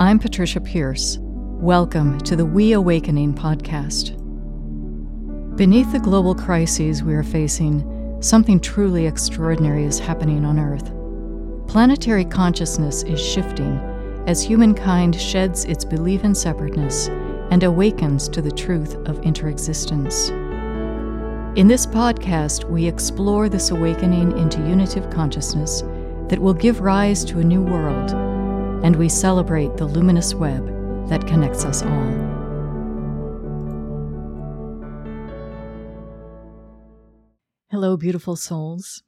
I'm Patricia Pearce. Welcome to the We Awakening podcast. Beneath the global crises we are facing, something truly extraordinary is happening on Earth. Planetary consciousness is shifting as humankind sheds its belief in separateness and awakens to the truth of interexistence. In this podcast, we explore this awakening into unitive consciousness that will give rise to a new world, and we celebrate the luminous web that connects us all. Hello, beautiful souls.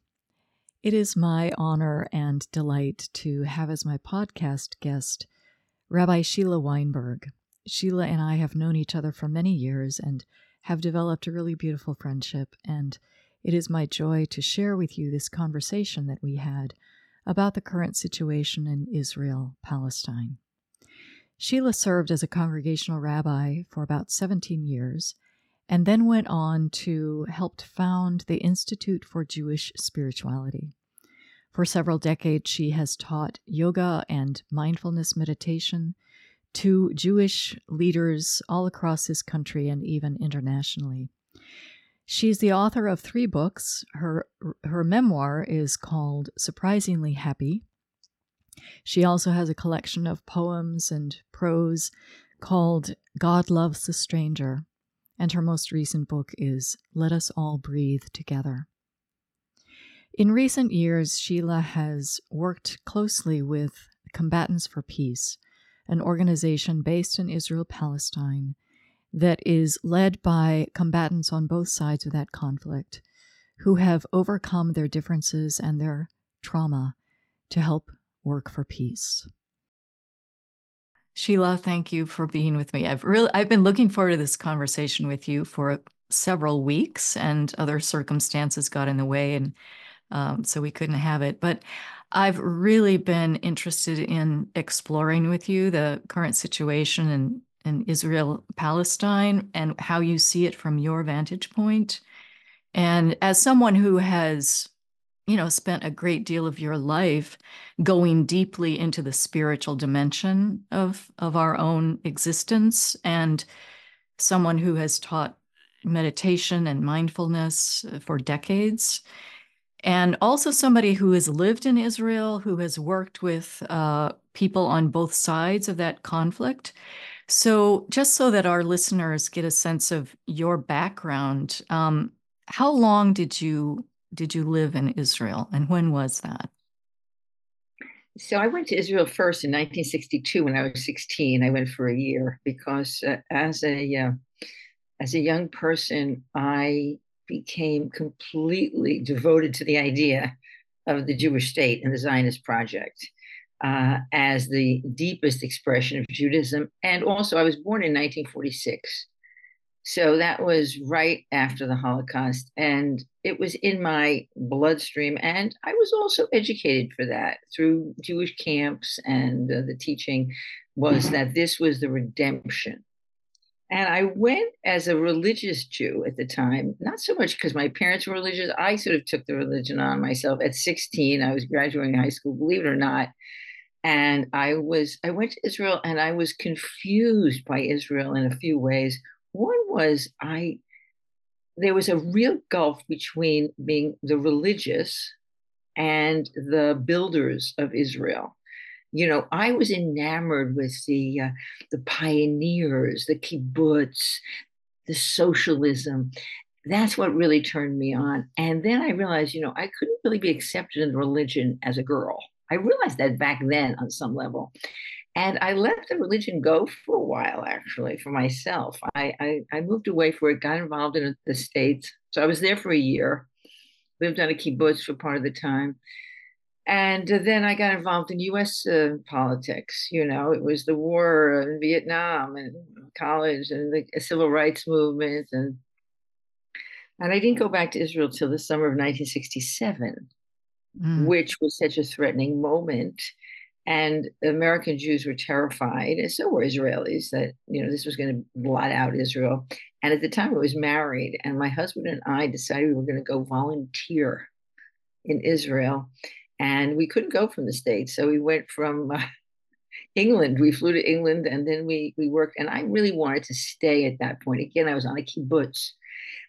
It is my honor and delight to have as my podcast guest Rabbi Sheila Weinberg. Sheila and I have known each other for many years and have developed a really beautiful friendship, and it is my joy to share with you this conversation that we had about the current situation in Israel Palestine. Sheila served as a congregational rabbi for about 17 years and then went on to help found the Institute for Jewish Spirituality. For several decades, she has taught yoga and mindfulness meditation to Jewish leaders all across this country and even internationally. She's the author of three books. Her, her memoir is called Surprisingly Happy. She also has a collection of poems and prose called God Loves the Stranger. And her most recent book is Let Us All Breathe Together. In recent years, Sheila has worked closely with Combatants for Peace, an organization based in Israel Palestine that is led by combatants on both sides of that conflict who have overcome their differences and their trauma to help work for peace. Sheila, thank you for being with me. I've really I've been looking forward to this conversation with you for several weeks and other circumstances got in the way and um, so we couldn't have it. But I've really been interested in exploring with you the current situation and in Israel Palestine and how you see it from your vantage point. And as someone who has, you know, spent a great deal of your life going deeply into the spiritual dimension of, of our own existence, and someone who has taught meditation and mindfulness for decades, and also somebody who has lived in Israel, who has worked with uh, people on both sides of that conflict. So, just so that our listeners get a sense of your background, um, how long did you did you live in Israel, and when was that? So I went to Israel first in 1962 when I was 16. I went for a year because uh, as a uh, as a young person, I became completely devoted to the idea of the Jewish state and the Zionist project uh, as the deepest expression of Judaism. And also, I was born in 1946. So that was right after the Holocaust. And it was in my bloodstream. And I was also educated for that through Jewish camps. And uh, the teaching was that this was the redemption. And I went as a religious Jew at the time, not so much because my parents were religious. I sort of took the religion on myself. At 16, I was graduating high school, believe it or not and i was i went to israel and i was confused by israel in a few ways. One was i there was a real gulf between being the religious and the builders of israel. You know i was enamored with the uh, the pioneers the kibbutz the socialism. That's what really turned me on. And then i realized you know i couldn't really be accepted in religion as a girl I realized that back then on some level. And I let the religion go for a while, actually, for myself. I, I, I moved away for it, got involved in the States. So I was there for a year, lived on a kibbutz for part of the time. And then I got involved in US uh, politics. You know, it was the war in Vietnam and college and the civil rights movement. And, and I didn't go back to Israel till the summer of 1967 mm. which was such a threatening moment. And American Jews were terrified, and so were Israelis, that you know this was going to blot out Israel. And at the time, I was married, and my husband and I decided we were going to go volunteer in Israel, and we couldn't go from the states, so we went from uh, England. We flew to England and then we we worked. And I really wanted to stay at that point. Again, I was on a kibbutz.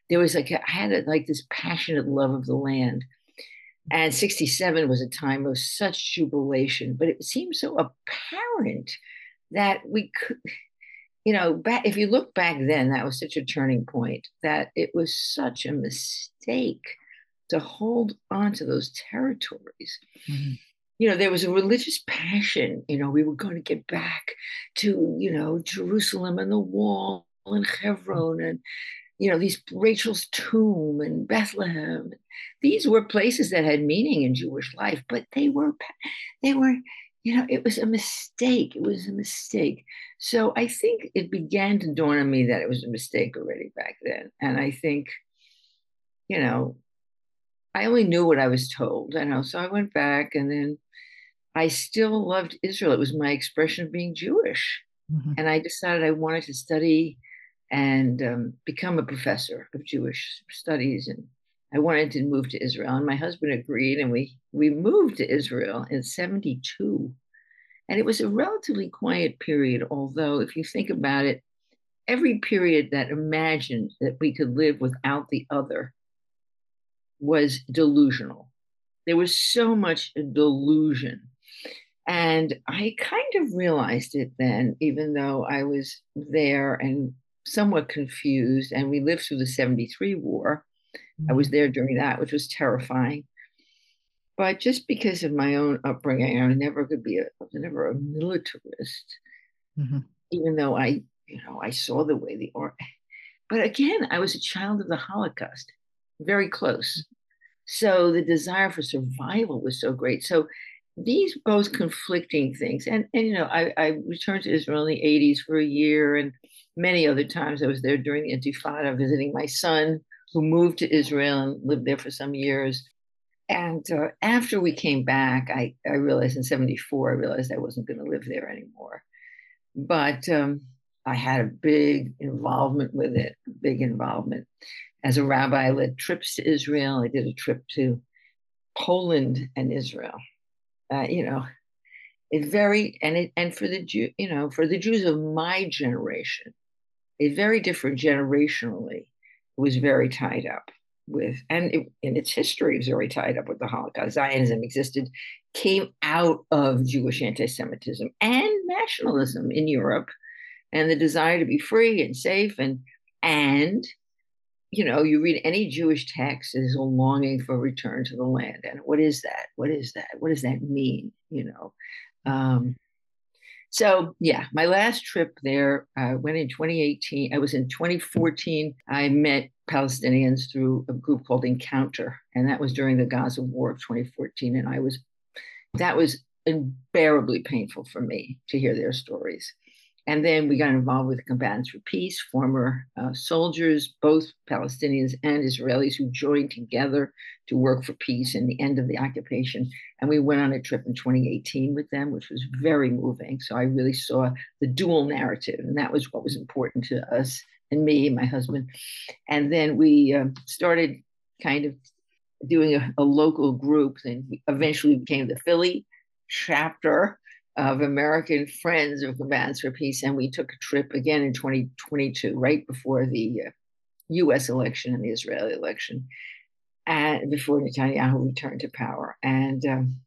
There was like a, I had a, like this passionate love of the land. And 67 was a time of such jubilation, but it seemed so apparent that we could, you know, back, if you look back then, that was such a turning point that it was such a mistake to hold on to those territories. Mm-hmm you know, there was a religious passion. You know, we were going to get back to, you know, Jerusalem and the wall and Hebron and, you know, these Rachel's tomb and Bethlehem. These were places that had meaning in Jewish life, but they were, they were, you know, it was a mistake. It was a mistake. So I think it began to dawn on me that it was a mistake already back then. And I think, you know, I only knew what I was told, you know. So I went back, and then I still loved Israel. It was my expression of being Jewish, mm-hmm. and I decided I wanted to study and um, become a professor of Jewish studies, and I wanted to move to Israel. And my husband agreed, and we we moved to Israel in '72, and it was a relatively quiet period. Although, if you think about it, every period that imagined that we could live without the other was delusional. There was so much delusion. And I kind of realized it then, even though I was there and somewhat confused. And we lived through the 73 war. Mm-hmm. I was mm-hmm. there during that, which was terrifying. But just because of my own upbringing, I never could be a, I was never a militarist, mm-hmm. even though I, you know, I saw the way the or. But again, I was a child of the Holocaust, very close. So the desire for survival was so great. So these both conflicting things. And, and you know, I, I returned to Israel in the 80s for a year and many other times I was there during the Intifada visiting my son who moved to Israel and lived there for some years. And uh, after we came back, I, I realized in 74, I realized I wasn't going to live there anymore. But um, I had a big involvement with it, big involvement as a rabbi, I led trips to Israel. I did a trip to Poland and Israel. Uh, you know, it very and it and for the Jew, you know, for the Jews of my generation, very different generationally, was very tied up with, and it, in its history, was very tied up with the Holocaust. Zionism existed, came out of Jewish anti-Semitism and nationalism in Europe, and the desire to be free and safe and and you know, you read any Jewish text, there's a longing for return to the land. And what is that? What is that? What does that mean? You know. Um, so yeah, my last trip there uh, went in 2018. I was in 2014. I met Palestinians through a group called Encounter, and that was during the Gaza War of 2014. And I was, that was unbearably painful for me to hear their stories. And then we got involved with Combatants for Peace, former uh, soldiers, both Palestinians and Israelis, who joined together to work for peace in the end of the occupation. And we went on a trip in 2018 with them, which was very moving. So I really saw the dual narrative, and that was what was important to us and me and my husband. And then we uh, started kind of doing a, a local group, and eventually became the Philly chapter of American Friends of Combatants for Peace, and we took a trip again in 2022, right before the uh, U.S. election and the Israeli election, and before Netanyahu returned to power, and um,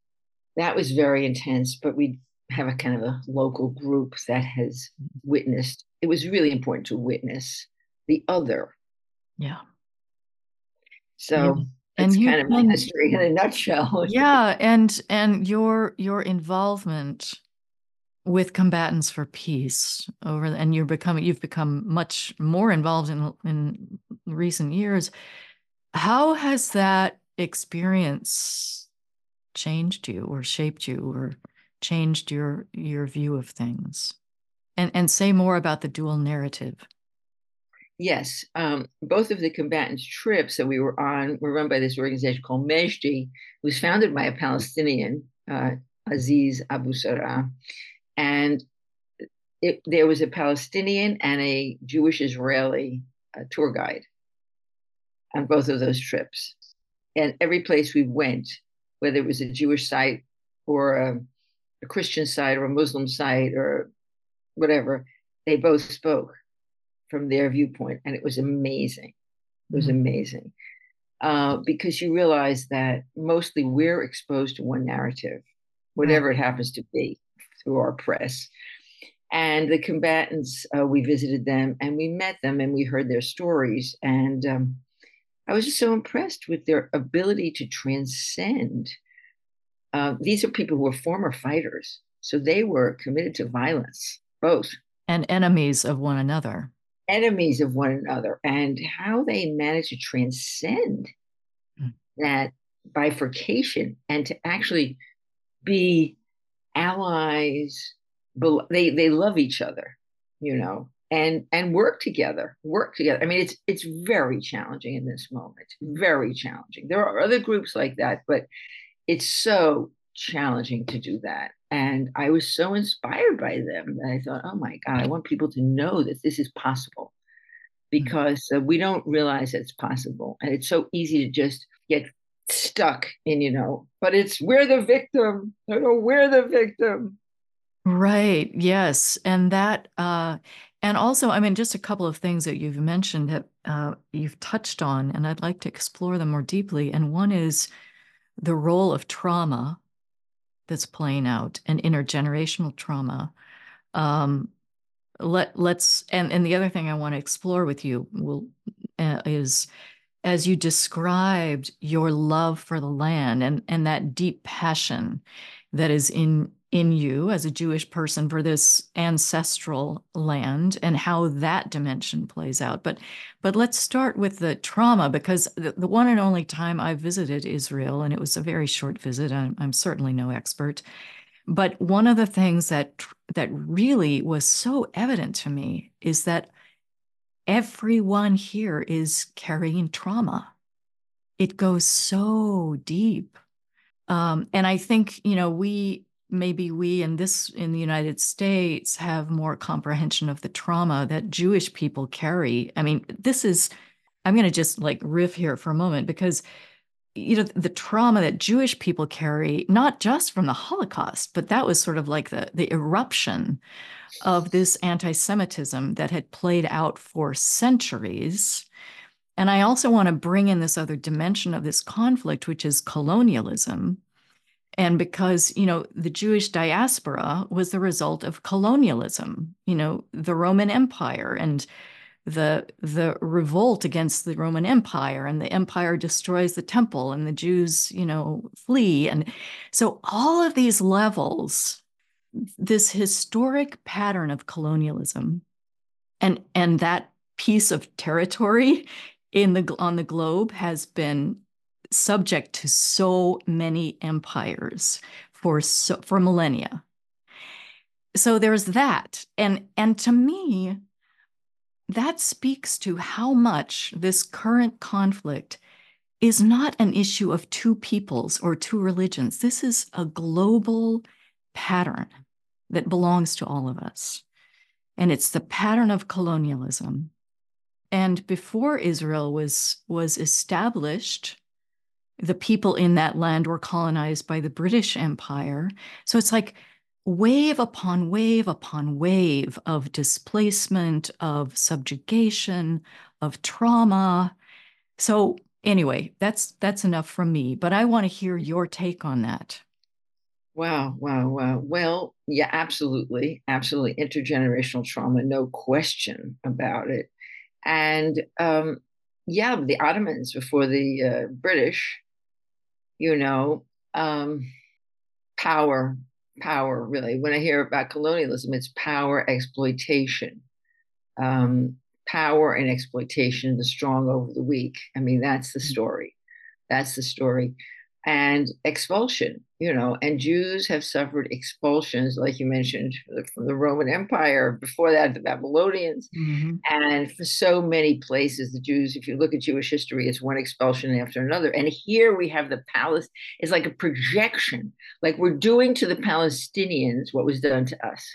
that was very intense. But we have a kind of a local group that has witnessed. It was really important to witness the other. Yeah. So. And you, kind of my history in a nutshell. yeah, and and your your involvement with combatants for peace over and you're becoming you've become much more involved in in recent years. How has that experience changed you or shaped you or changed your your view of things? And and say more about the dual narrative. Yes, um, both of the combatants' trips that we were on were run by this organization called Mejdi, was founded by a Palestinian, uh, Aziz Abu Sarah. And it, there was a Palestinian and a Jewish Israeli uh, tour guide on both of those trips. And every place we went, whether it was a Jewish site or a, a Christian site or a Muslim site or whatever, they both spoke from their viewpoint, and it was amazing. It was mm-hmm. amazing uh, because you realize that mostly we're exposed to one narrative, whatever it happens to be, through our press. And the combatants, uh, we visited them and we met them and we heard their stories. And um, I was just so impressed with their ability to transcend. Uh, these are people who were former fighters, so they were committed to violence, both. And enemies of one another enemies of one another and how they manage to transcend mm. that bifurcation and to actually be allies they they love each other you know and and work together work together. I mean it's it's very challenging in this moment. Very challenging. There are other groups like that but it's so challenging to do that and I was so inspired by them that I thought, oh my God, I want people to know that this is possible mm. because uh, we don't realize it's possible. And it's so easy to just get stuck in, you know, but it's we're the victim. You know, we're the victim. Right. Yes. And that, uh, and also, I mean, just a couple of things that you've mentioned that uh, you've touched on, and I'd like to explore them more deeply. And one is the role of trauma that's playing out and intergenerational trauma. Um, let let's and and the other thing I want to explore with you will uh, is as you described your love for the land and and that deep passion that is in in you as a Jewish person for this ancestral land and how that dimension plays out. But but let's start with the trauma because the, the one and only time I visited Israel, and it was a very short visit. I'm, I'm certainly no expert, but one of the things that that really was so evident to me is that everyone here is carrying trauma. It goes so deep. Um, and I think, you know, we maybe we in this in the United States have more comprehension of the trauma that Jewish people carry. I mean, this is I'm going to just like riff here for a moment because you know the trauma that Jewish people carry not just from the Holocaust, but that was sort of like the the eruption of this anti-Semitism that had played out for centuries. And I also want to bring in this other dimension of this conflict, which is colonialism and because you know the jewish diaspora was the result of colonialism you know the roman empire and the the revolt against the roman empire and the empire destroys the temple and the jews you know flee. And so all of these levels this historic pattern of colonialism and and that piece of territory in the on the globe has been subject to so many empires for so, for millennia. So there's that. And and to me that speaks to how much this current conflict is not an issue of two peoples or two religions. This is a global pattern that belongs to all of us. And it's the pattern of colonialism. And before Israel was, was established, the people in that land were colonized by the British Empire. So it's like wave upon wave upon wave of displacement, of subjugation, of trauma. So anyway, that's that's enough from me, but I want to hear your take on that. Wow, wow, wow. Well, yeah, absolutely. Absolutely. Intergenerational trauma, no question about it. And um, yeah, the Ottomans before the uh, British you know, um, power, power, really. When I hear about colonialism, it's power exploitation. Um, power and exploitation, the strong over the weak. I mean, that's the mm. story. That's the story and expulsion you know and jews have suffered expulsions like you mentioned from the roman empire before that the babylonians mm-hmm. and for so many places the jews if you look at jewish history it's one expulsion after another and here we have the palace it's like a projection like we're doing to the palestinians what was done to us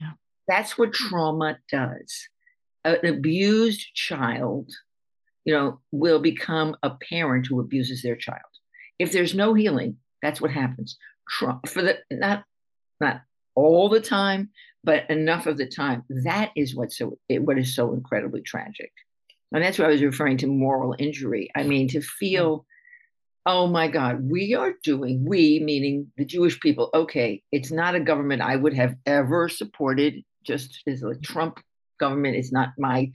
yeah. that's what trauma does an abused child you know will become a parent who abuses their child if there's no healing, that's what happens. Trump for the not not all the time, but enough of the time. That is what's so what is so incredibly tragic. And that's what I was referring to moral injury. I mean, to feel, oh my God, we are doing, we meaning the Jewish people, okay, it's not a government I would have ever supported, just as a Trump government is not my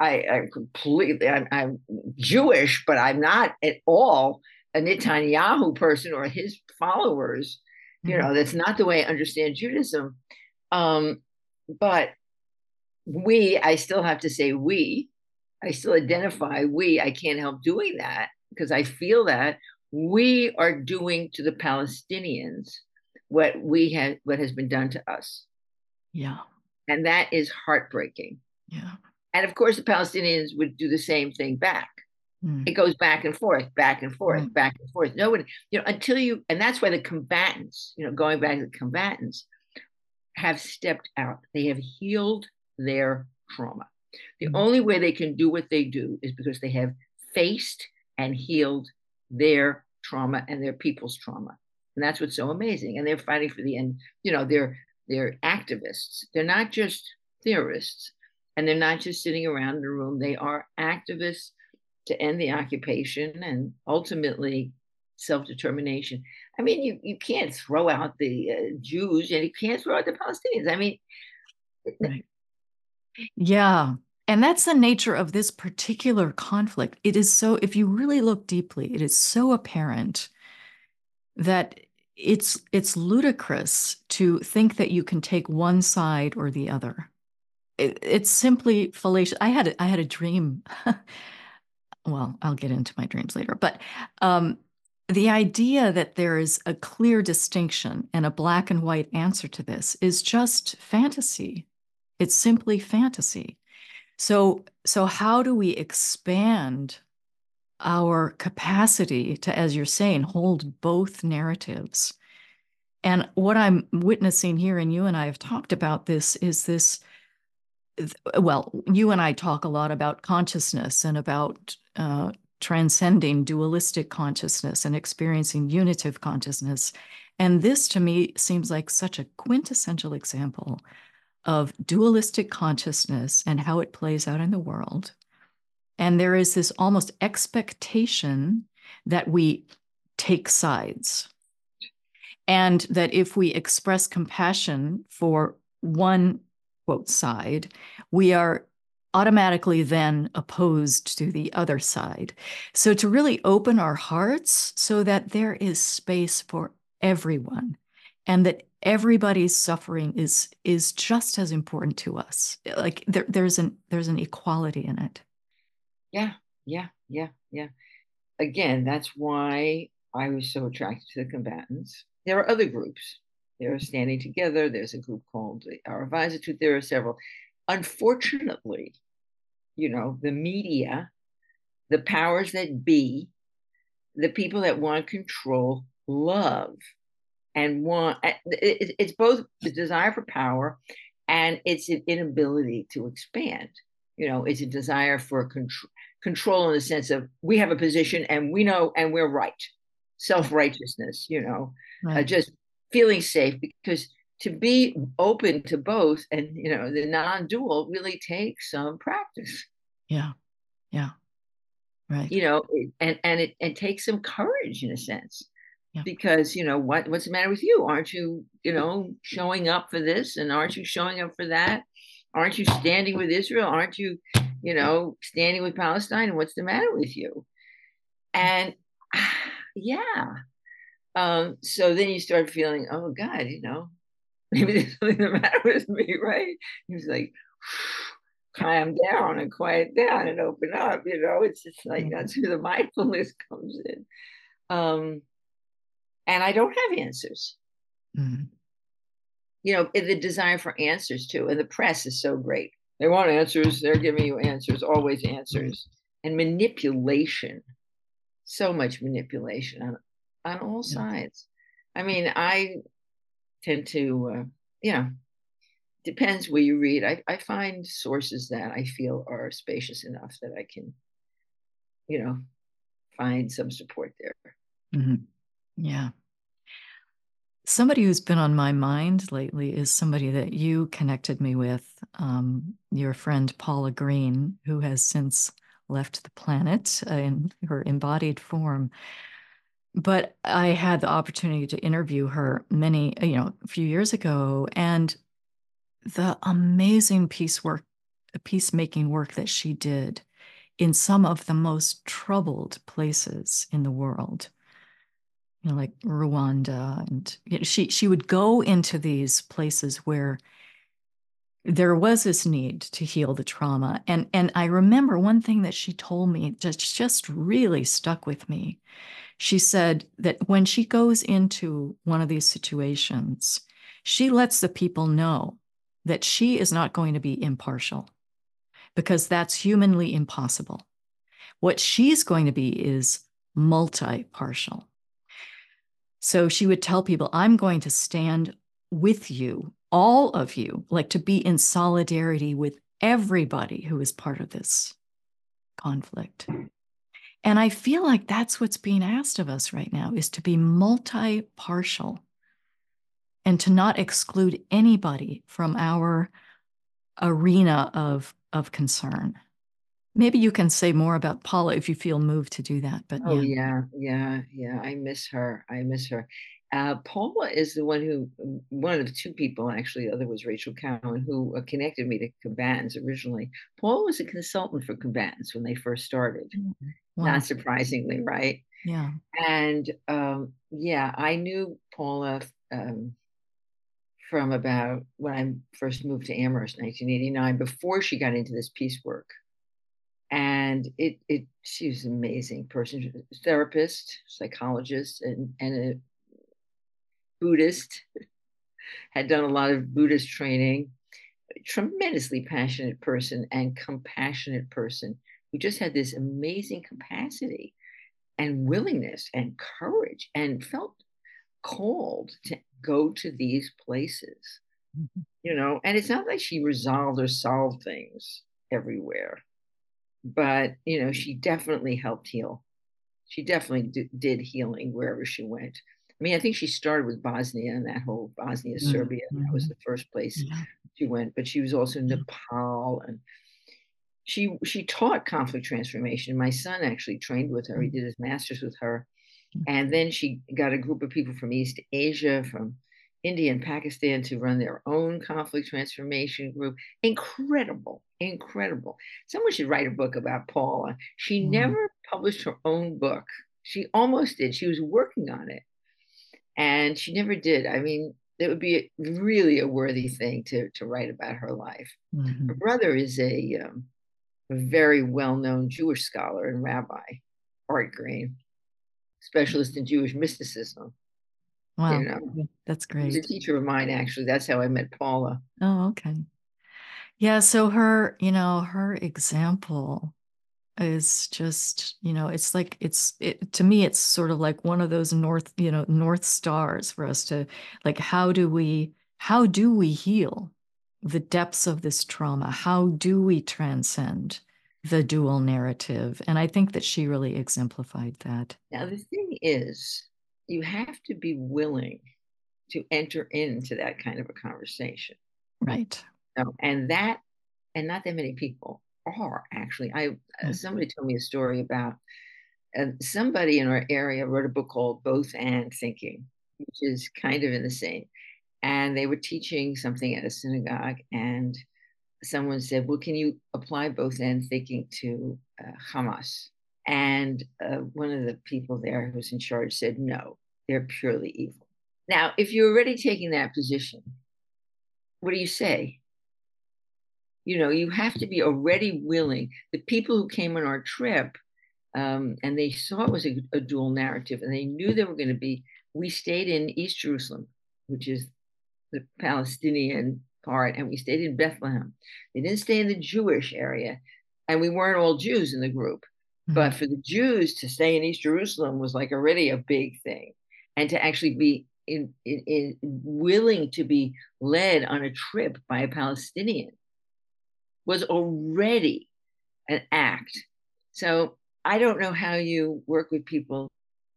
I, I completely, I'm, I'm, Jewish, but I'm not at all a Netanyahu person or his followers. You know, mm-hmm. that's not the way I understand Judaism. Um, but we, I still have to say we, I still identify we. I can't help doing that because I feel that we are doing to the Palestinians what we had, what has been done to us. Yeah. And that is heartbreaking. Yeah. And of course, the Palestinians would do the same thing back. Mm. It goes back and forth, back and forth, mm. back and forth. Nobody, you know, until you, and that's why the combatants, you know, going back to the combatants, have stepped out. They have healed their trauma. The mm. only way they can do what they do is because they have faced and healed their trauma and their people's trauma. And that's what's so amazing. And they're fighting for the end, you know, they're they're activists. They're not just theorists and they're not just sitting around in a room. They are activists to end the occupation and ultimately self-determination. I mean, you, you can't throw out the uh, Jews and you can't throw out the Palestinians. I mean, right. yeah. And that's the nature of this particular conflict. It is so, if you really look deeply, it is so apparent that it's it's ludicrous to think that you can take one side or the other. It, it's simply fallacious. I had I had a dream well, I'll get into my dreams later, but um, the idea that there is a clear distinction and a black and white answer to this is just fantasy. It's simply fantasy. So, so how do we expand our capacity to, as you're saying, hold both narratives? And what I'm witnessing here, and you and I have talked about this, is this well, you and I talk a lot about consciousness and about uh, transcending dualistic consciousness and experiencing unitive consciousness. And this to me seems like such a quintessential example of dualistic consciousness and how it plays out in the world. And there is this almost expectation that we take sides. And that if we express compassion for one quote side, we are automatically then opposed to the other side. So to really open our hearts so that there is space for everyone and that everybody's suffering is is just as important to us. Like there, there's an there's an equality in it. Yeah, yeah, yeah, yeah. Again, that's why I was so attracted to the combatants. There are other groups they're standing together. There's a group called Our Advisor to. There are several. Unfortunately, you know, the media, the powers that be, the people that want control love and want it's both the desire for power and it's an inability to expand you know it's a desire for control control in the sense of we have a position and we know and we're right self-righteousness you know uh, right. uh, just feeling safe because to be open to both and you know the non-dual really takes some practice. Yeah. Yeah. Right. You know and and it, it takes some courage in a sense. Yeah. because you know what what's the matter with you? Aren't you you know showing up for this? And aren't you showing up for that? Aren't you standing with israel? Aren't you you know standing with palestine? And what's the matter with you? And yeah um, so then you start feeling, oh God, you know, maybe there's something the matter with me, right? He was like, calm down and quiet down and open up. You know, it's just like mm-hmm. that's where the mindfulness comes in. Um, and I don't have answers. Mm-hmm. You know, the desire for answers too, and the press is so great. They want answers. They're giving you answers, always answers, and manipulation. So much manipulation on all yeah. sides. I mean, I tend to, uh, you know, depends where you read. I, I find sources that I feel are spacious enough that I can, you know, find some support there. Mm-hmm. Yeah. Somebody who's been on my mind lately is somebody that you connected me with, um, your friend Paula Green, who has since left the planet uh, in her embodied form. But I had the opportunity to interview her many, you know, a few years ago, and the amazing piecework, peacemaking work that she did in some of the most troubled places in the world you know, like Rwanda, and you know, she she would go into these places where there was this need to heal the trauma, and and I remember one thing that she told me just just really stuck with me. She said that when she goes into one of these situations, she lets the people know that she is not going to be impartial because that's humanly impossible. What she's going to be is multi partial so she would tell people, I'm going to stand with you, all of you, like to be in solidarity with everybody who is part of this conflict. And I feel like that's what's being asked of us right now is to be multi partial and to not exclude anybody from our arena of, of concern. Maybe you can say more about Paula if you feel moved to do that. But oh yeah, yeah, yeah. I miss her. I miss her. Uh, Paula is the one who, one of the two people actually, the other was Rachel Cowan, who uh, connected me to combatants originally. Paula was a consultant for combatants when they first started, mm-hmm. wow. not surprisingly, right? Yeah. And um, yeah, I knew Paula um, from about when I first moved to Amherst, 1989, before she got into this peace work and it it she was an amazing person therapist psychologist and and a buddhist had done a lot of buddhist training. Tremendously passionate person and compassionate person who just had this amazing capacity and willingness and courage and felt called to go to these places mm-hmm. you know? And it's not like she resolved or solved things everywhere but you know she definitely helped heal. She definitely d- did healing wherever she went i mean i think she started with bosnia and that whole bosnia mm-hmm. serbia that was the first place yeah. she went but she was also in nepal and she she taught conflict transformation my son actually trained with her he mm. did his master's with her mm. and then she got a group of people from east asia from India and Pakistan to run their own conflict transformation group. Incredible, incredible. Someone should write a book about Paula. She mm. never published her own book. She almost did. She was working on it, and she never did. I mean, it would be really a worthy thing to to write about her life. Mm-hmm. Her brother is a, um, a very well known Jewish scholar and rabbi, Art Green, specialist in Jewish mysticism. Wow. You know? That's great. He's a teacher of mine, actually. That's how I met Paula. Oh, okay. Yeah. So her, you know, her example is just, you know, it's like, it's, it, to me, it's sort of like one of those North, you know, North stars for us to, like, how do we, how do we heal the depths of this trauma? How do we transcend? the dual narrative. And I think that she really exemplified that. Now, the thing is, you have to be willing to enter into that kind of a conversation. Right. So, and that, and not that many people are actually. I mm-hmm. somebody told me a story about uh, somebody in our area wrote a book called Both and Thinking, which is kind of in the same. And they were teaching something at a synagogue, and someone said, "Well, can you apply both and thinking to uh, Hamas?" And uh, one of the people there who was in charge said, no, they're purely evil. Now, if you're already taking that position, what do you say? You know, you have to be already willing. The people who came on our trip um, and they saw it was a, a dual narrative and they knew they were going to be, we stayed in East Jerusalem, which is the Palestinian part, and we stayed in Bethlehem. They didn't stay in the Jewish area, and we weren't all Jews in the group. Mm-hmm. But for the Jews to stay in East Jerusalem was like already a big thing. And to actually be in, in, in willing to be led on a trip by a Palestinian was already an act. So I don't know how you work with people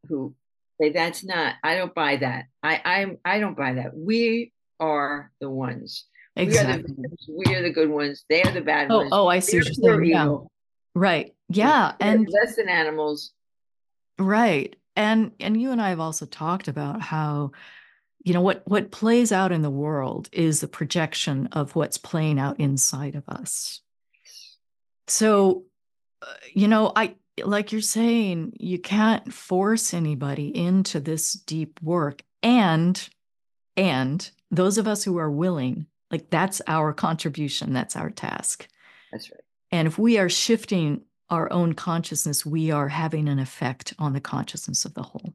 who say that's not. I don't buy that. I I'm I don't buy that. We are the ones. Exactly. We are the, we are the good ones. They are the bad oh, ones. Oh, I see what you're saying. Yeah. Right. Yeah. and less than animals. Right. And and you and I have also talked about how you know what what plays out in the world is the projection of what's playing out inside of us. So uh, you know, I like you're saying, you can't force anybody into this deep work and and those of us who are willing, like that's our contribution, that's our task. That's right. And if we are shifting our own consciousness, we are having an effect on the consciousness of the whole.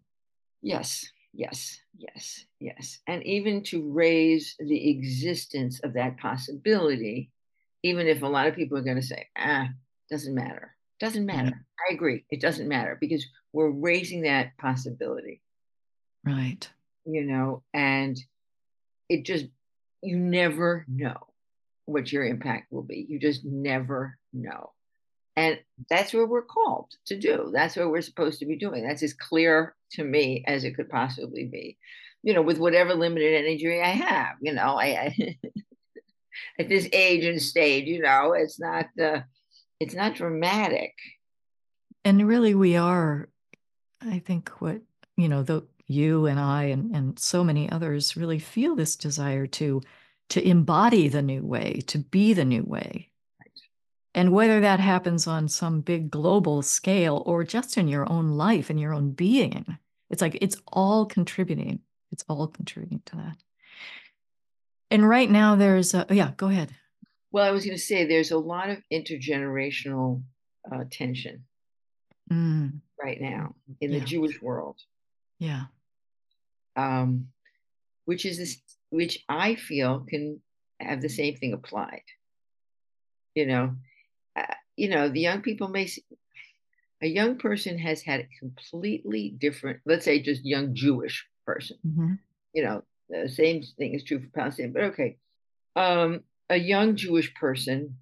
Yes, yes, yes, yes. And even to raise the existence of that possibility, even if a lot of people are going to say, ah, doesn't matter. Doesn't matter. Mm-hmm. I agree. It doesn't matter because we're raising that possibility. Right. You know, and it just, you never know what your impact will be. You just never know. And that's what we're called to do. That's what we're supposed to be doing. That's as clear to me as it could possibly be. You know, with whatever limited energy I have, you know, I, I at this age and stage, you know, it's not uh, it's not dramatic. And really we are, I think what, you know, the you and I and, and so many others really feel this desire to to embody the new way, to be the new way. And whether that happens on some big global scale or just in your own life and your own being, it's like it's all contributing. It's all contributing to that. And right now, there's a, yeah, go ahead. Well, I was going to say there's a lot of intergenerational uh, tension mm. right now in yeah. the Jewish world. Yeah. Um, which is this, which I feel can have the same thing applied. You know, uh, you know, the young people may see, a young person has had a completely different, let's say, just young Jewish person. Mm-hmm. You know, the same thing is true for Palestine, but okay. Um, a young Jewish person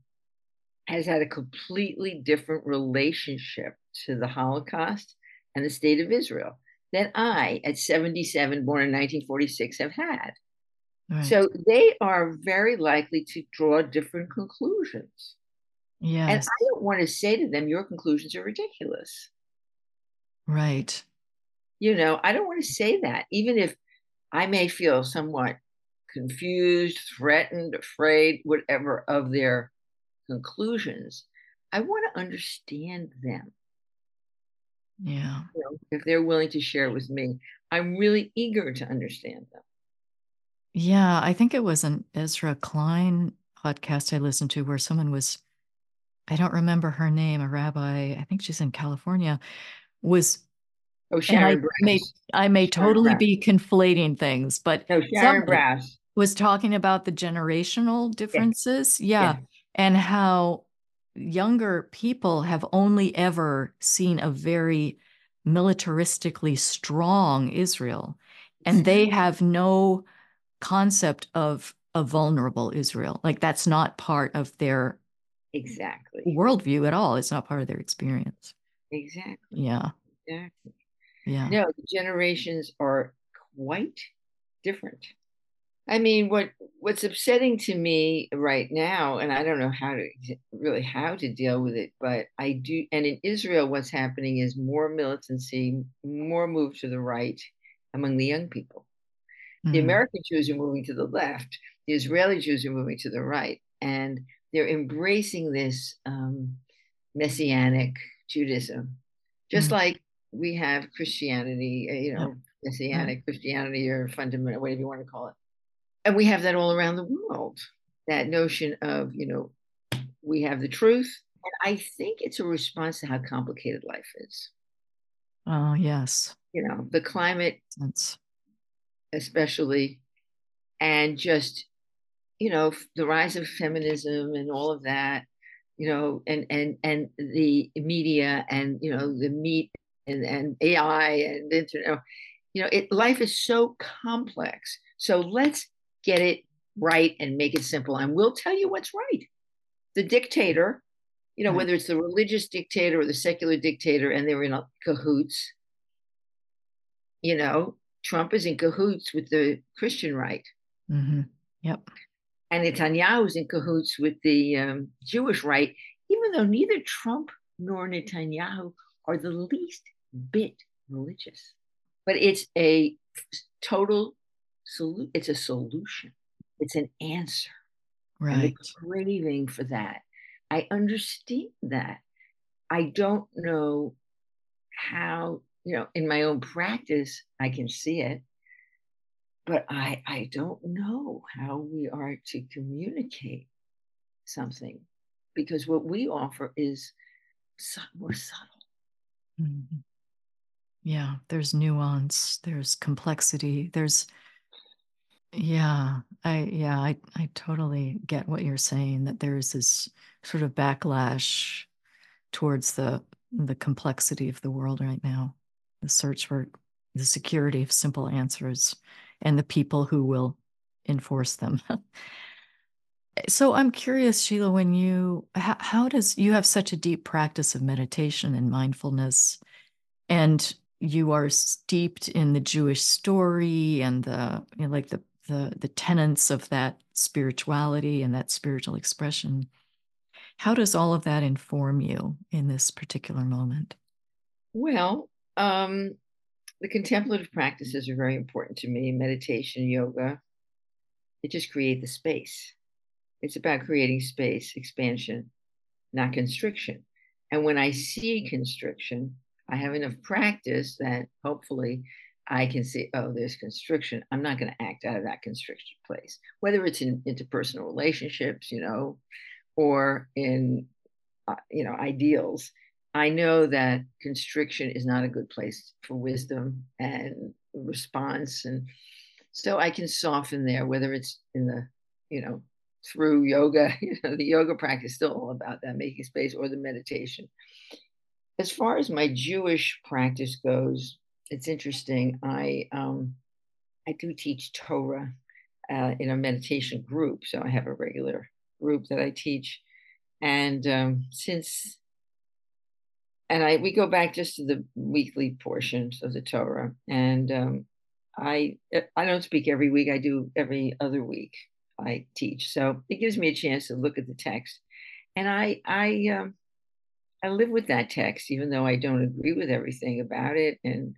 has had a completely different relationship to the Holocaust and the state of Israel than I, at 77, born in 1946, have had. Right. So they are very likely to draw different conclusions. Yes. And I don't want to say to them, your conclusions are ridiculous. Right. You know, I don't want to say that, even if I may feel somewhat confused, threatened, afraid, whatever of their conclusions. I want to understand them. Yeah. You know, if they're willing to share with me, I'm really eager to understand them. Yeah, I think it was an Ezra Klein podcast I listened to where someone was, I don't remember her name, a rabbi, I think she's in California, was Oh, Sharon I may, I may totally Brous. be conflating things, but no, Sharon Brous was talking about the generational differences. Yeah. yeah. And how younger people have only ever seen a very militaristically strong Israel. And they mm-hmm. have no concept of a vulnerable Israel. Like that's not part of their exactly worldview at all. It's not part of their experience. Exactly. Yeah. Exactly. Yeah. No, the generations are quite different. I mean, what what's upsetting to me right now, and I don't know how to really how to deal with it, but I do. And in Israel, what's happening is more militancy, more move to the right among the young people. Mm-hmm. The American Jews are moving to the left. The Israeli Jews are moving to the right, and they're embracing this um, messianic Judaism, just mm-hmm. like we have Christianity, uh, you know, messianic Christianity or fundamental, whatever you want to call it. And we have that all around the world that notion of you know we have the truth and i think it's a response to how complicated life is. Oh yes. You know the climate That's... especially and just you know the rise of feminism and all of that you know and and and the media and you know the meat and and ai and internet you know it life is so complex so let's get it right and make it simple. And we'll tell you what's right. The dictator, you know, right. whether it's the religious dictator or the secular dictator, and they were in cahoots, you know, Trump is in cahoots with the Christian right. Mm-hmm. Yep. And Netanyahu is in cahoots with the um, Jewish right, even though neither Trump nor Netanyahu are the least bit religious. But it's a total solution. It's a solution. It's an answer. Right. Craving for that. I understand that. I don't know how, you know, in my own practice, I can see it, but I, I don't know how we are to communicate something because what we offer is more subtle. Mm-hmm. Yeah, there's nuance, there's complexity, there's yeah, I yeah, I I totally get what you're saying that there's this sort of backlash towards the the complexity of the world right now. The search for the security of simple answers and the people who will enforce them. so I'm curious, Sheila, when you how, how does you have such a deep practice of meditation and mindfulness and you are steeped in the Jewish story and the you know, like the the the tenets of that spirituality and that spiritual expression. How does all of that inform you in this particular moment? Well, um, the contemplative practices are very important to me meditation, yoga. It just create the space. It's about creating space, expansion, not constriction. And when I see constriction, I have enough practice that hopefully I can see, oh, there's constriction. I'm not going to act out of that constriction place, whether it's in interpersonal relationships, you know, or in, uh, you know, ideals. I know that constriction is not a good place for wisdom and response. And so I can soften there, whether it's in the, you know, through yoga, you know, the yoga practice still all about that, making space or the meditation. As far as my Jewish practice goes, it's interesting. I um, I do teach Torah uh, in a meditation group, so I have a regular group that I teach, and um, since and I we go back just to the weekly portions of the Torah, and um, I I don't speak every week. I do every other week. I teach, so it gives me a chance to look at the text, and I I um, I live with that text, even though I don't agree with everything about it, and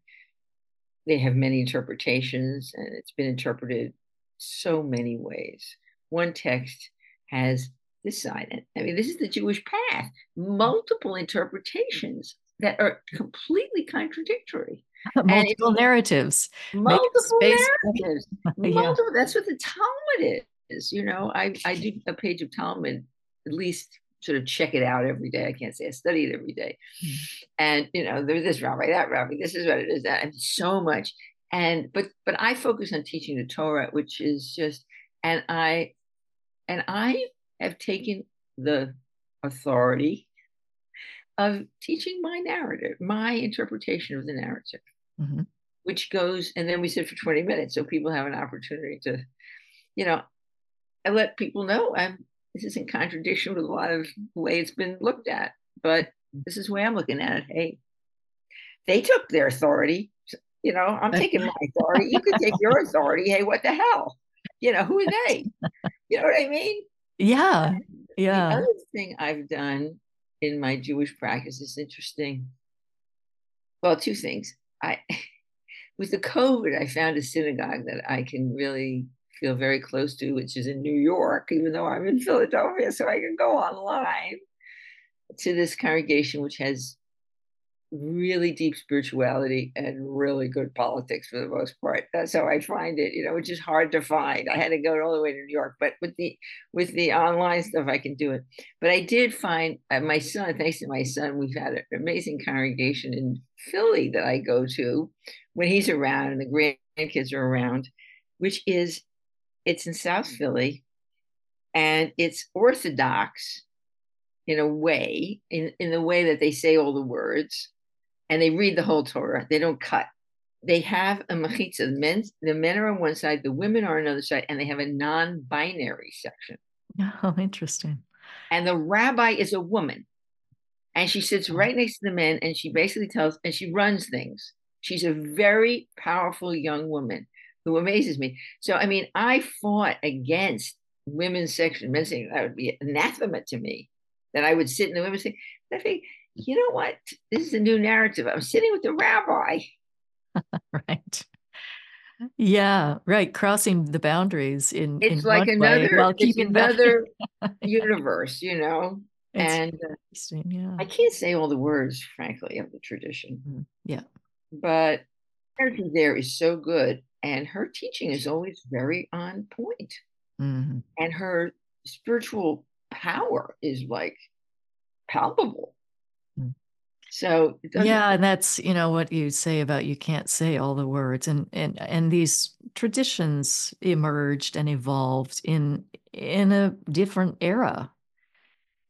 they have many interpretations and it's been interpreted so many ways. One text has this side. I mean, this is the Jewish path, multiple interpretations that are completely contradictory. multiple narratives. Multiple narratives. multiple, yeah. That's what the Talmud is. You know, I, I do a page of Talmud at least sort of check it out every day. I can't say I study it every day. Mm. And you know, there's this rabbi, that rabbi, this is what it is, that and so much. And but but I focus on teaching the Torah, which is just and I and I have taken the authority of teaching my narrative, my interpretation of the narrative, mm-hmm. which goes, and then we sit for 20 minutes so people have an opportunity to, you know, I let people know I'm this is in contradiction with a lot of the way it's been looked at. But this is the way I'm looking at it. Hey, they took their authority. You know, I'm taking my authority. You can take your authority. Hey, what the hell? You know, who are they? You know what I mean? Yeah. Yeah. The other thing I've done in my Jewish practice is interesting. Well, two things. I with the COVID, I found a synagogue that I can really feel very close to, which is in New York, even though I'm in Philadelphia, so I can go online to this congregation, which has really deep spirituality and really good politics for the most part. That's how I find it, you know, which is hard to find. I had to go all the way to New York, but with the with the online stuff, I can do it. But I did find uh, my son, thanks to my son, we've had an amazing congregation in Philly that I go to when he's around and the grandkids are around, which is it's in South Philly, and it's Orthodox in a way, in, in the way that they say all the words, and they read the whole Torah. They don't cut. They have a mechitza. The men, the men are on one side, the women are on another side, and they have a non-binary section. Oh, interesting. And the rabbi is a woman, and she sits oh. right next to the men, and she basically tells, and she runs things. She's a very powerful young woman who amazes me. So, I mean, I fought against women's section, men's section. That would be anathema to me. That I would sit in the women's section. I think, you know what? This is a new narrative. I'm sitting with the rabbi. right. Yeah, right. Crossing the boundaries in it's in like another while it's keeping another universe, you know. and uh, yeah. I can't say all the words, frankly, of the tradition. Mm-hmm. Yeah. But everything there is so good. And her teaching is always very on point. Mm-hmm. And her spiritual power is like palpable. So yeah, and that's you know what you say about you can't say all the words, and and and these traditions emerged and evolved in in a different era,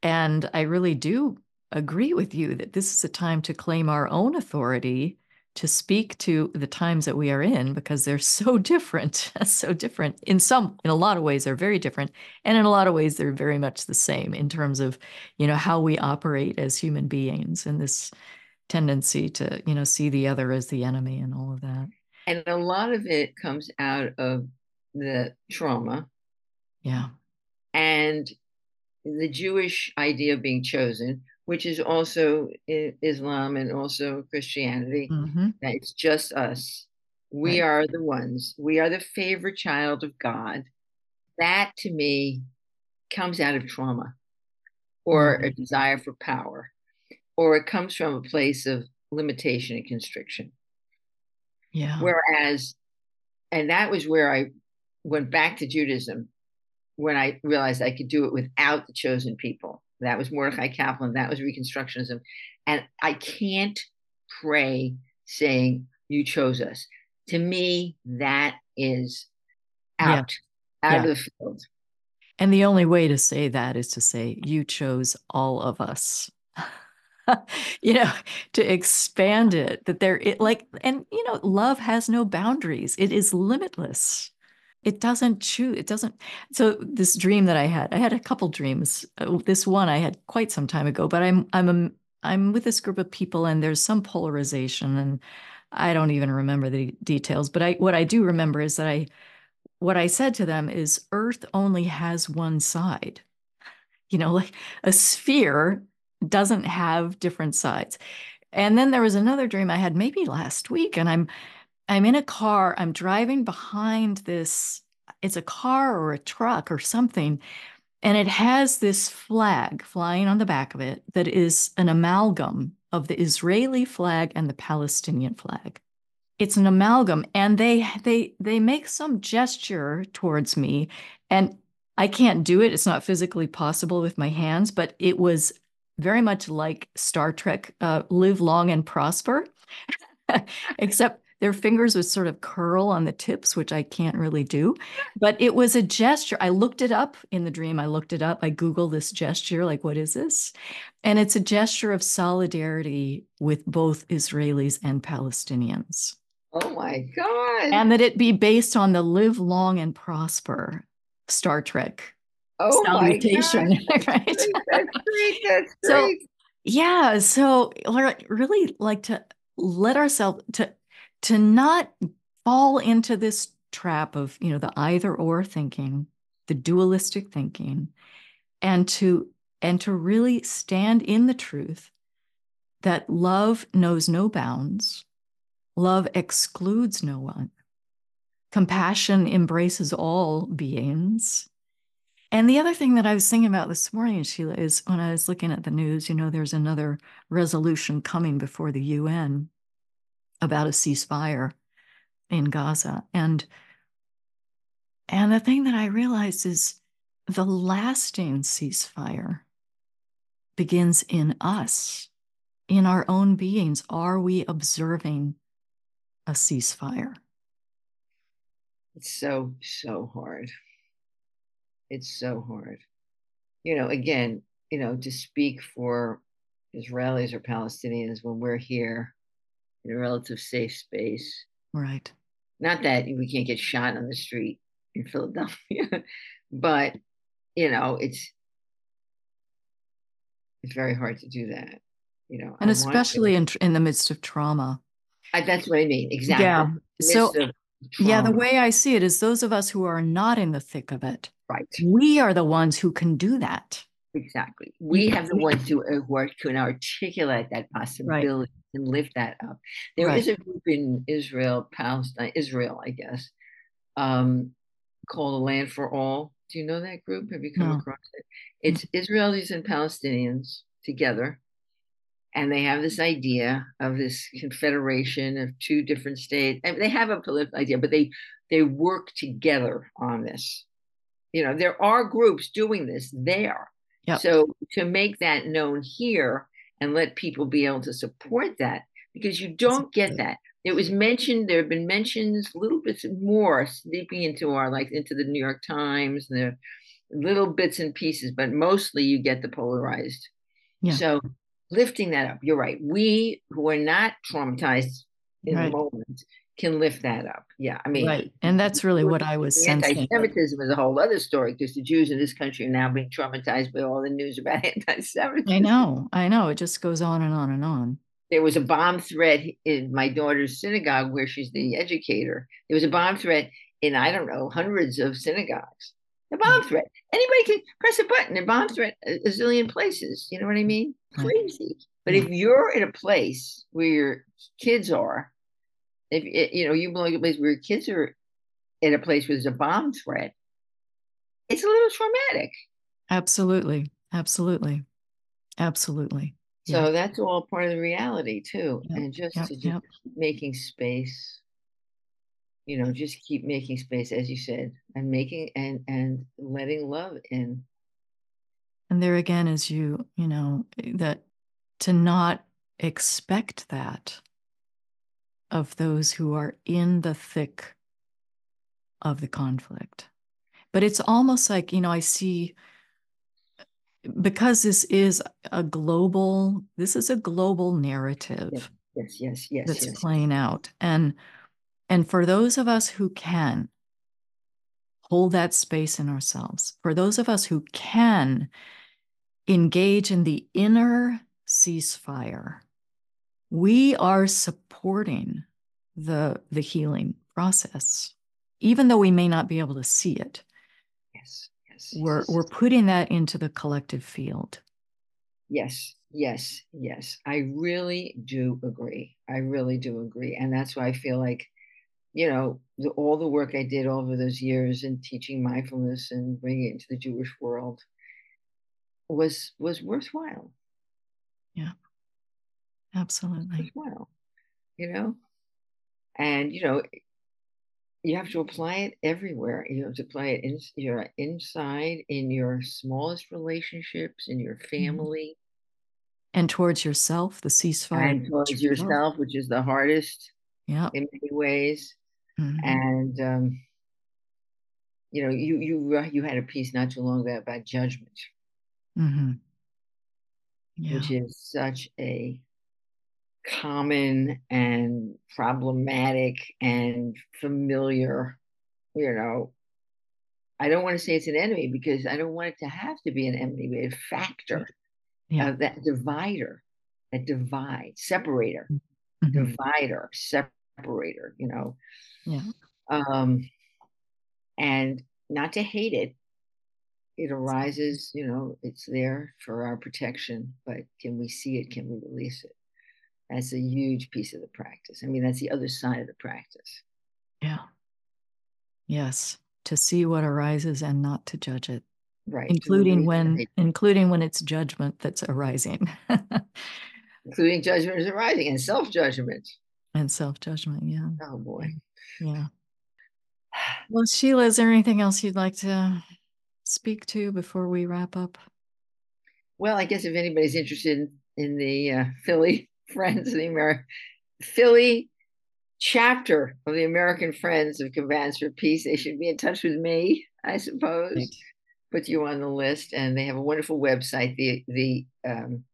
and I really do agree with you that this is a time to claim our own authority to speak to the times that we are in because they're so different so different in some in a lot of ways they're very different and in a lot of ways they're very much the same in terms of you know how we operate as human beings and this tendency to you know see the other as the enemy and all of that. And a lot of it comes out of the trauma. Yeah. And the jewish idea of being chosen which is also Islam and also Christianity. Mm-hmm. That it's just us. We right. are the ones. We are the favorite child of God. That to me comes out of trauma or mm-hmm. a desire for power, or it comes from a place of limitation and constriction. Yeah. Whereas, and that was where I went back to Judaism when I realized I could do it without the chosen people that was Mordecai Kaplan. That was Reconstructionism. And I can't pray saying, You chose us. To me, that is out, yeah. out yeah. of the field. And the only way to say that is to say, You chose all of us. you know to expand it that there it like and you know love has no boundaries it is limitless it doesn't choose it doesn't so this dream that i had i had a couple dreams. Uh, this one i had quite some time ago but i'm i'm a, i'm with this group of people and there's some polarization and i don't even remember the details but i what i do remember is that i what i said to them is earth only has one side. You know like a sphere doesn't have different sides. And then there was another dream i had maybe last week and i'm I'm in a car, I'm driving behind this, it's a car or a truck or something, and it has this flag flying on the back of it that is an amalgam of the Israeli flag and the Palestinian flag. It's an amalgam, and they they they make some gesture towards me, and I can't do it. It's not physically possible with my hands, but it was very much like Star Trek, uh, "Live long and prosper," except their fingers would sort of curl on the tips, which I can't really do. But it was a gesture. I looked it up in the dream. I looked it up. I Googled this gesture, like, what is this? And it's a gesture of solidarity with both Israelis and Palestinians. Oh my God. And that it be based on the live long and prosper Star Trek oh salutation. right? That's great. That's great. So, yeah. So, really like to let ourselves to to not fall into this trap of you know the either or thinking the dualistic thinking and to and to really stand in the truth that love knows no bounds love excludes no one compassion embraces all beings. And the other thing that I was thinking about this morning, Sheila, is when I was looking at the news, you know, there's another resolution coming before the UN about a ceasefire in Gaza. And and the thing that I realized is the lasting ceasefire begins in us, in our own beings. Are we observing a ceasefire? It's so, so hard. It's so hard. You know, again, you know, to speak for Israelis or Palestinians when we're here in a relative safe space. Right. Not that we can't get shot on the street in Philadelphia, but you know, it's it's very hard to do that. You know, and I especially in in the midst of trauma. I, that's what I mean. Exactly. Yeah. So, yeah, the way I see it is those of us who are not in the thick of it, right? We are the ones who can do that. Exactly. We have the ones who, uh, who can articulate that possibility right. and lift that up. There right. is a group in Israel, Palestine, Israel, I guess, um, called a Land for All. Do you know that group? Have you come no. across it? It's Israelis and Palestinians together. And they have this idea of this confederation of two different states. I mean, they have a political idea, but they they work together on this. You know, there are groups doing this there. Yep. So to make that known here and let people be able to support that, because you don't get that it was mentioned there have been mentions little bits more sleeping into our like into the new york times and the little bits and pieces but mostly you get the polarized yeah. so lifting that up you're right we who are not traumatized in right. the moment can lift that up yeah i mean right and that's really what i was sensing anti-semitism is a whole other story because the jews in this country are now being traumatized by all the news about anti-semitism i know i know it just goes on and on and on there was a bomb threat in my daughter's synagogue where she's the educator. There was a bomb threat in, I don't know, hundreds of synagogues. A bomb hmm. threat. Anybody can press a button and bomb threat a, zillion places. You know what I mean? Crazy. But if you're in a place where your kids are, if you know you belong to a place where your kids are in a place where there's a bomb threat, it's a little traumatic. Absolutely. Absolutely. Absolutely. So yeah. that's all part of the reality too. Yep. And just yep. to just yep. making space, you know, just keep making space, as you said, and making and and letting love in. And there again is you, you know, that to not expect that of those who are in the thick of the conflict. But it's almost like, you know, I see because this is a global this is a global narrative yes yes yes that's yes. playing out and and for those of us who can hold that space in ourselves for those of us who can engage in the inner ceasefire we are supporting the the healing process even though we may not be able to see it. Yes yes we're we're putting that into the collective field. Yes yes yes. I really do agree. I really do agree. And that's why i feel like you know the, all the work i did over those years in teaching mindfulness and bringing it into the jewish world was was worthwhile. Yeah absolutely worthwhile you know and you know you have to apply it everywhere. You have to apply it in your inside, in your smallest relationships, in your mm-hmm. family. And towards yourself, the ceasefire. And towards yourself, which is the hardest yeah. in many ways. Mm-hmm. And um, you know, you you you had a piece not too long ago about judgment. Mm-hmm. Yeah. Which is such a common and problematic and familiar, you know. I don't want to say it's an enemy because I don't want it to have to be an enemy, but a factor yeah. of that divider, that divide, separator, mm-hmm. divider, separator, you know. Yeah. Um, and not to hate it, it arises, you know, it's there for our protection, but can we see it? Can we release it? That's a huge piece of the practice. I mean, that's the other side of the practice. Yeah. Yes. To see what arises and not to judge it. Right. Including when including when it's judgment that's arising. including judgment is arising and self-judgment. And self-judgment, yeah. Oh boy. Yeah. Well, Sheila, is there anything else you'd like to speak to before we wrap up? Well, I guess if anybody's interested in, in the uh, Philly Friends of the American Philly chapter of the American Friends of Combatants for Peace. They should be in touch with me, I suppose. Right. Put you on the list, and they have a wonderful website. The the um,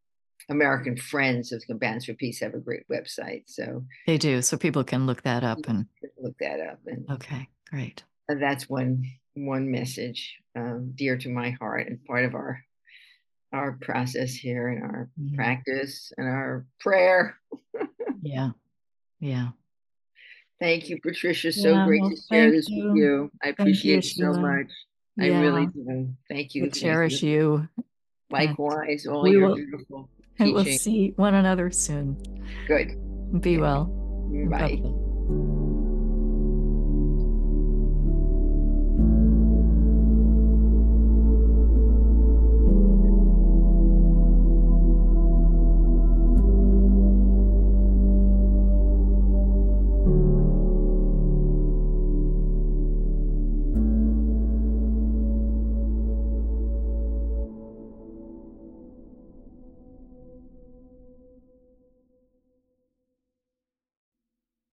American Friends of Combatants for Peace have a great website. So they do. So people can look that up and look that up. And okay, great. And that's one one message um, dear to my heart and part of our our process here and our mm-hmm. practice and our prayer. yeah. Yeah. Thank you, Patricia. So yeah, great well, to share this you. with you. I appreciate you, it so much. Yeah. I really do. Thank you. We cherish you. Likewise, all your will, beautiful teaching. we'll see one another soon. Good. Be well. Bye. Bye.